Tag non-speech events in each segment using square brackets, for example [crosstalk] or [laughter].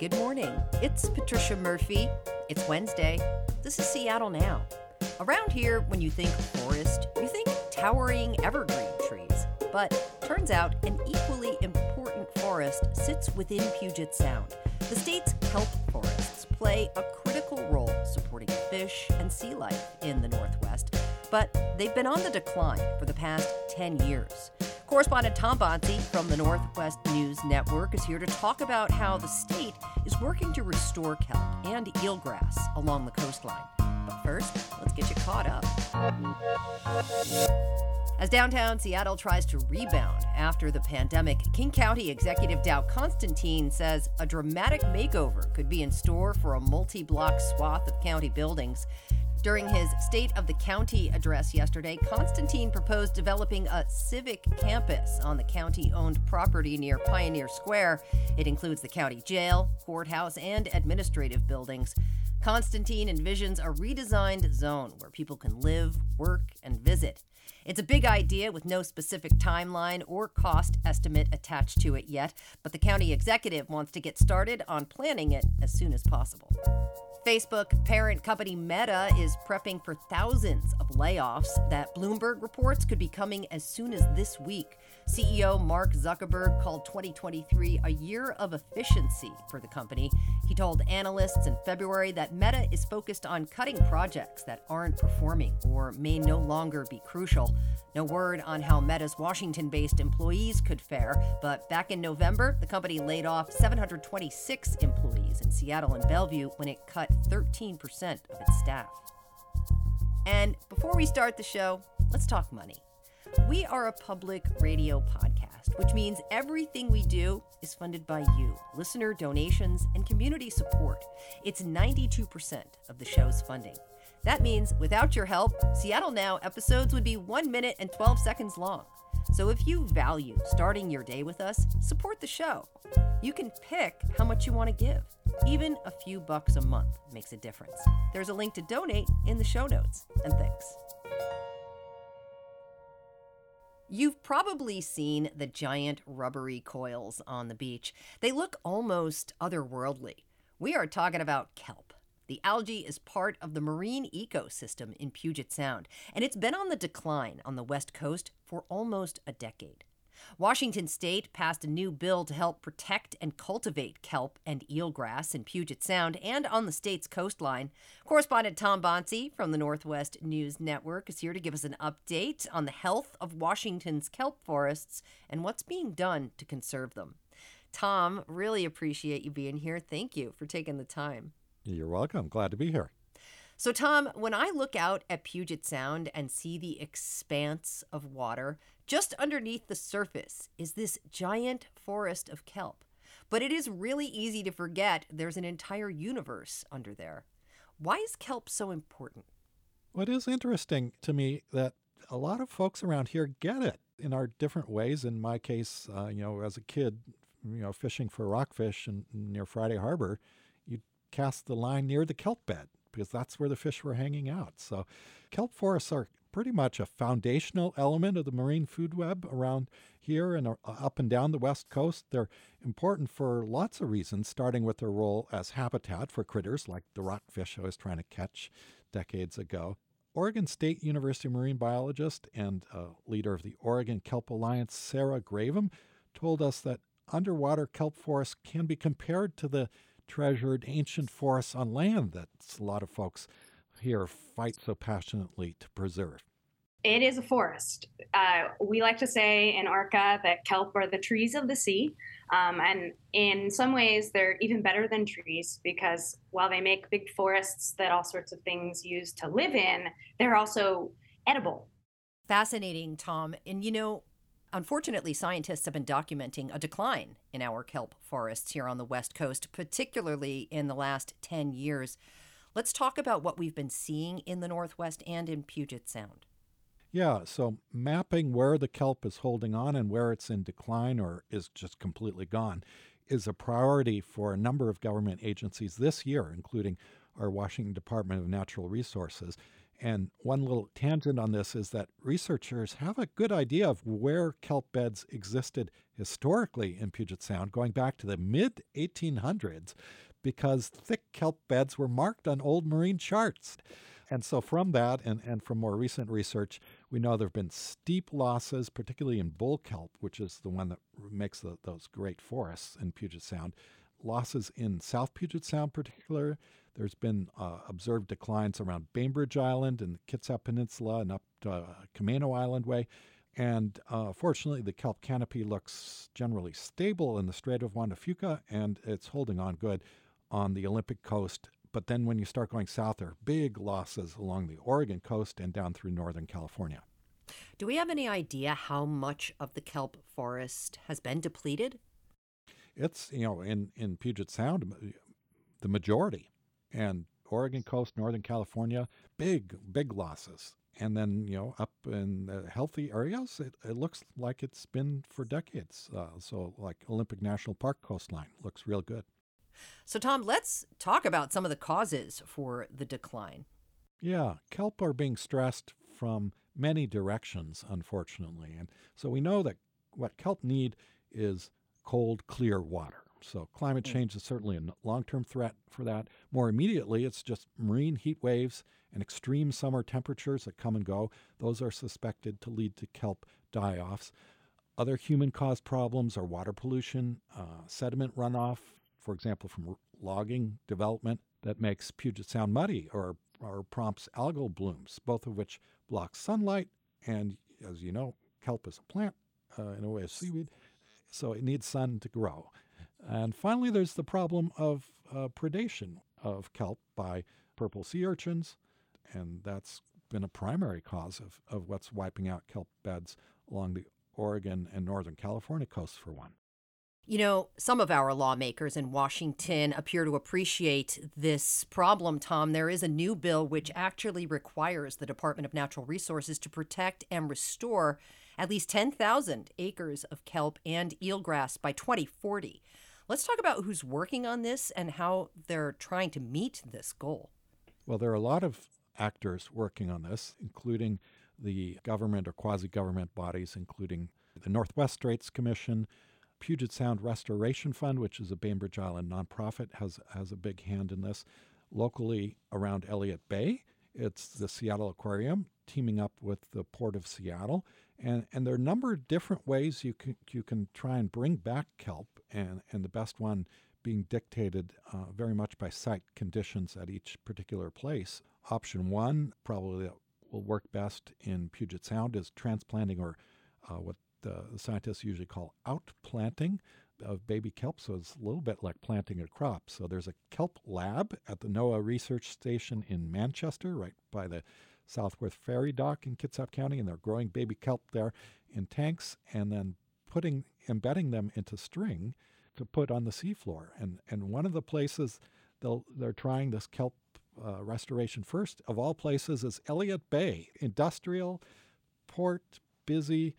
Good morning. It's Patricia Murphy. It's Wednesday. This is Seattle Now. Around here, when you think forest, you think towering evergreen trees. But turns out an equally important forest sits within Puget Sound. The state's kelp forests play a critical role supporting fish and sea life in the Northwest, but they've been on the decline for the past 10 years. Correspondent Tom Banse from the Northwest News Network is here to talk about how the state is working to restore kelp and eelgrass along the coastline. But first, let's get you caught up. As downtown Seattle tries to rebound after the pandemic, King County Executive Dow Constantine says a dramatic makeover could be in store for a multi block swath of county buildings. During his State of the County address yesterday, Constantine proposed developing a civic campus on the county owned property near Pioneer Square. It includes the county jail, courthouse, and administrative buildings. Constantine envisions a redesigned zone where people can live, work, and visit. It's a big idea with no specific timeline or cost estimate attached to it yet, but the county executive wants to get started on planning it as soon as possible. Facebook parent company Meta is prepping for thousands of layoffs that Bloomberg reports could be coming as soon as this week. CEO Mark Zuckerberg called 2023 a year of efficiency for the company. He told analysts in February that Meta is focused on cutting projects that aren't performing or may no longer be crucial. No word on how Meta's Washington based employees could fare, but back in November, the company laid off 726 employees in Seattle and Bellevue when it cut 13% of its staff. And before we start the show, let's talk money. We are a public radio podcast, which means everything we do is funded by you, listener donations, and community support. It's 92% of the show's funding. That means without your help, Seattle Now episodes would be 1 minute and 12 seconds long. So if you value starting your day with us, support the show. You can pick how much you want to give. Even a few bucks a month makes a difference. There's a link to donate in the show notes. And thanks. You've probably seen the giant rubbery coils on the beach. They look almost otherworldly. We are talking about kelp. The algae is part of the marine ecosystem in Puget Sound, and it's been on the decline on the West Coast for almost a decade. Washington State passed a new bill to help protect and cultivate kelp and eelgrass in Puget Sound and on the state's coastline. Correspondent Tom Banse from the Northwest News Network is here to give us an update on the health of Washington's kelp forests and what's being done to conserve them. Tom, really appreciate you being here. Thank you for taking the time. You're welcome. Glad to be here. So, Tom, when I look out at Puget Sound and see the expanse of water, just underneath the surface is this giant forest of kelp. But it is really easy to forget there's an entire universe under there. Why is kelp so important? It is interesting to me that a lot of folks around here get it in our different ways. In my case, uh, you know, as a kid, you know, fishing for rockfish in, near Friday Harbor, you cast the line near the kelp bed because that's where the fish were hanging out. So, kelp forests are pretty much a foundational element of the marine food web around here and uh, up and down the west coast. They're important for lots of reasons, starting with their role as habitat for critters like the rockfish I was trying to catch decades ago. Oregon State University marine biologist and uh, leader of the Oregon Kelp Alliance, Sarah Gravem, told us that underwater kelp forests can be compared to the treasured ancient forests on land that a lot of folks here fight so passionately to preserve. It is a forest. Uh, we like to say in ORCA that kelp are the trees of the sea. Um, and in some ways, they're even better than trees because while they make big forests that all sorts of things use to live in, they're also edible. Fascinating, Tom. And you know, Unfortunately, scientists have been documenting a decline in our kelp forests here on the West Coast, particularly in the last 10 years. Let's talk about what we've been seeing in the Northwest and in Puget Sound. Yeah, so mapping where the kelp is holding on and where it's in decline or is just completely gone is a priority for a number of government agencies this year, including our Washington Department of Natural Resources. And one little tangent on this is that researchers have a good idea of where kelp beds existed historically in Puget Sound, going back to the mid 1800s, because thick kelp beds were marked on old marine charts. And so, from that and, and from more recent research, we know there have been steep losses, particularly in bull kelp, which is the one that makes the, those great forests in Puget Sound. Losses in South Puget Sound, particular. There's been uh, observed declines around Bainbridge Island and the Kitsap Peninsula and up to uh, Camano Island Way. And uh, fortunately, the kelp canopy looks generally stable in the Strait of Juan de Fuca, and it's holding on good on the Olympic coast but then when you start going south, there are big losses along the Oregon coast and down through Northern California. Do we have any idea how much of the kelp forest has been depleted? It's, you know, in, in Puget Sound, the majority. And Oregon coast, Northern California, big, big losses. And then, you know, up in the healthy areas, it, it looks like it's been for decades. Uh, so, like Olympic National Park coastline looks real good. So, Tom, let's talk about some of the causes for the decline. Yeah, kelp are being stressed from many directions, unfortunately. And so we know that what kelp need is cold, clear water. So climate hmm. change is certainly a long term threat for that. More immediately, it's just marine heat waves and extreme summer temperatures that come and go. Those are suspected to lead to kelp die offs. Other human caused problems are water pollution, uh, sediment runoff for example, from logging development that makes Puget Sound muddy or, or prompts algal blooms, both of which block sunlight. And as you know, kelp is a plant uh, in a way, a seaweed, so it needs sun to grow. And finally, there's the problem of uh, predation of kelp by purple sea urchins, and that's been a primary cause of, of what's wiping out kelp beds along the Oregon and Northern California coasts, for one. You know, some of our lawmakers in Washington appear to appreciate this problem, Tom. There is a new bill which actually requires the Department of Natural Resources to protect and restore at least 10,000 acres of kelp and eelgrass by 2040. Let's talk about who's working on this and how they're trying to meet this goal. Well, there are a lot of actors working on this, including the government or quasi government bodies, including the Northwest Straits Commission, Puget Sound Restoration Fund, which is a Bainbridge Island nonprofit, has has a big hand in this. Locally around Elliott Bay, it's the Seattle Aquarium teaming up with the Port of Seattle, and and there are a number of different ways you can you can try and bring back kelp, and and the best one being dictated uh, very much by site conditions at each particular place. Option one, probably that will work best in Puget Sound, is transplanting or uh, what the scientists usually call outplanting of baby kelp. So it's a little bit like planting a crop. So there's a kelp lab at the NOAA Research Station in Manchester, right by the Southworth Ferry Dock in Kitsap County, and they're growing baby kelp there in tanks and then putting embedding them into string to put on the seafloor. And and one of the places they'll they're trying this kelp uh, restoration first of all places is Elliott Bay, industrial port, busy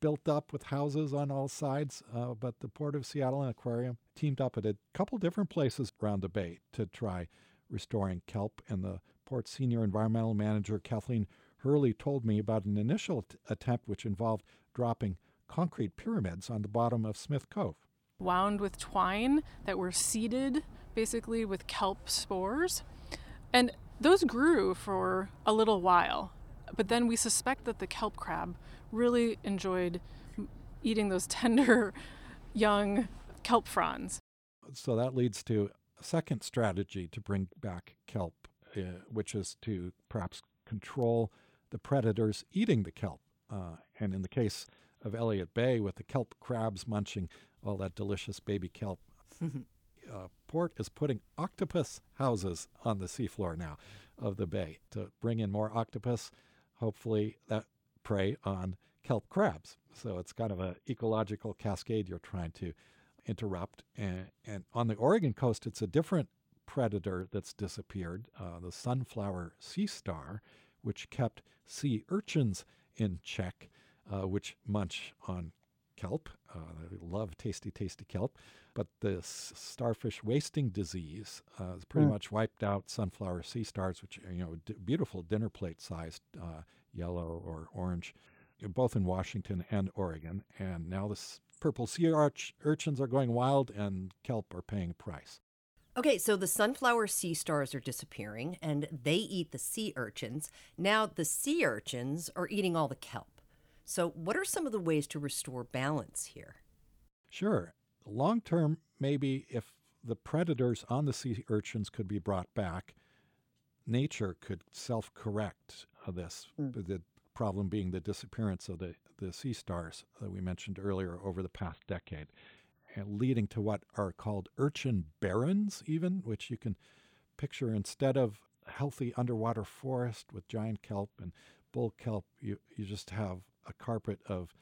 built up with houses on all sides, uh, but the Port of Seattle and Aquarium teamed up at a couple different places around the bay to try restoring kelp. And the port's senior environmental manager, Kathleen Hurley, told me about an initial t- attempt which involved dropping concrete pyramids on the bottom of Smith Cove. Wound with twine that were seeded basically with kelp spores. And those grew for a little while. But then we suspect that the kelp crab really enjoyed eating those [laughs] tender young kelp fronds. So that leads to a second strategy to bring back kelp, uh, which is to perhaps control the predators eating the kelp. Uh, and in the case of Elliott Bay, with the kelp crabs munching all that delicious baby kelp, [laughs] uh, Port is putting octopus houses on the seafloor now of the bay to bring in more octopus. Hopefully, that prey on kelp crabs. So it's kind of an ecological cascade you're trying to interrupt. And, and on the Oregon coast, it's a different predator that's disappeared uh, the sunflower sea star, which kept sea urchins in check, uh, which munch on kelp. Uh, they love tasty, tasty kelp. But this starfish wasting disease uh, has pretty mm. much wiped out sunflower sea stars, which are, you know, d- beautiful dinner plate sized uh, yellow or orange, both in Washington and Oregon. And now the purple sea arch- urchins are going wild and kelp are paying a price. Okay, so the sunflower sea stars are disappearing and they eat the sea urchins. Now the sea urchins are eating all the kelp. So, what are some of the ways to restore balance here? Sure. Long term, maybe if the predators on the sea urchins could be brought back, nature could self correct this. Mm. The problem being the disappearance of the, the sea stars that we mentioned earlier over the past decade leading to what are called urchin barrens, even, which you can picture instead of healthy underwater forest with giant kelp and bull kelp, you, you just have a carpet of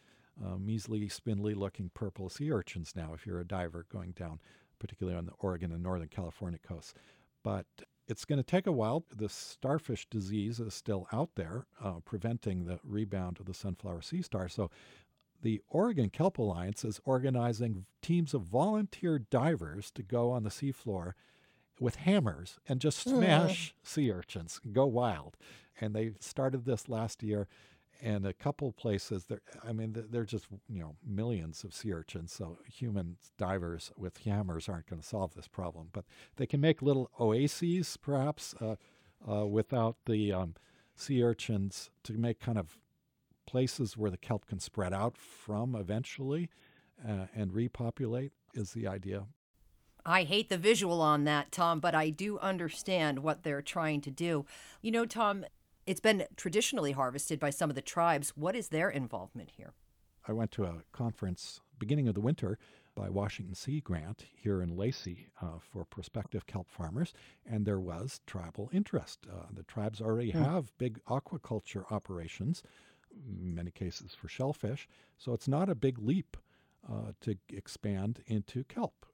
uh, measly, spindly looking purple sea urchins now if you're a diver going down, particularly on the Oregon and Northern California coasts. But it's going to take a while. The starfish disease is still out there, uh, preventing the rebound of the sunflower sea star. So the Oregon Kelp Alliance is organizing teams of volunteer divers to go on the seafloor with hammers and just smash mm. sea urchins, go wild. And they started this last year, and a couple places. There, I mean, they're just you know millions of sea urchins. So human divers with hammers aren't going to solve this problem, but they can make little oases, perhaps, uh, uh, without the um, sea urchins to make kind of places where the kelp can spread out from eventually uh, and repopulate is the idea. I hate the visual on that, Tom, but I do understand what they're trying to do. You know, Tom, it's been traditionally harvested by some of the tribes. What is their involvement here? I went to a conference beginning of the winter by Washington Sea Grant here in Lacey uh, for prospective kelp farmers, and there was tribal interest. Uh, the tribes already mm. have big aquaculture operations many cases for shellfish. So it's not a big leap uh, to expand into kelp.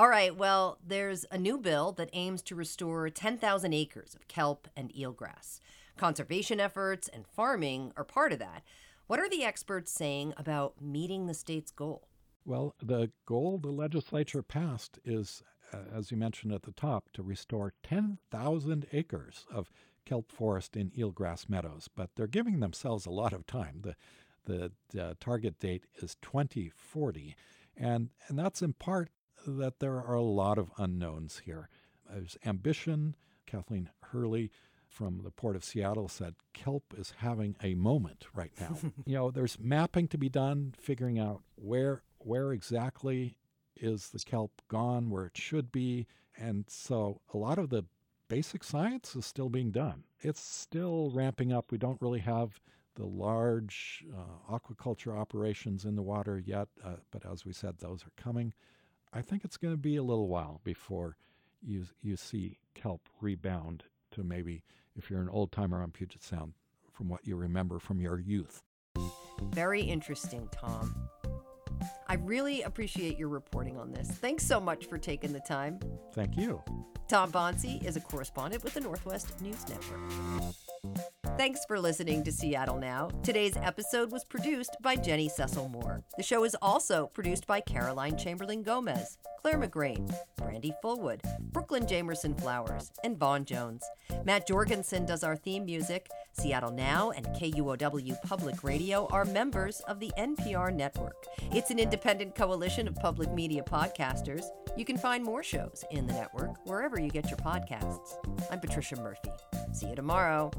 All right, well, there's a new bill that aims to restore 10,000 acres of kelp and eelgrass. Conservation efforts and farming are part of that. What are the experts saying about meeting the state's goal? Well, the goal the legislature passed is, uh, as you mentioned at the top, to restore 10,000 acres of kelp forest in eelgrass meadows, but they're giving themselves a lot of time. The the uh, target date is 2040, and and that's in part that there are a lot of unknowns here. There's ambition. Kathleen Hurley from the Port of Seattle said kelp is having a moment right now. [laughs] you know, there's mapping to be done, figuring out where where exactly is the kelp gone, where it should be, and so a lot of the basic science is still being done. It's still ramping up. We don't really have the large uh, aquaculture operations in the water yet, uh, but as we said, those are coming. I think it's going to be a little while before you you see kelp rebound to maybe if you're an old timer on Puget Sound from what you remember from your youth. Very interesting, Tom. I really appreciate your reporting on this. Thanks so much for taking the time. Thank you. Tom Banse is a correspondent with the Northwest News Network. Thanks for listening to Seattle Now. Today's episode was produced by Jenny Cecil Moore. The show is also produced by Caroline Chamberlain Gomez, Claire McGrain, Brandy Fullwood, Brooklyn Jamerson Flowers, and Vaughn Jones. Matt Jorgensen does our theme music. Seattle Now and KUOW Public Radio are members of the NPR network. It's an independent coalition of public media podcasters. You can find more shows in the network wherever you get your podcasts. I'm Patricia Murphy. See you tomorrow.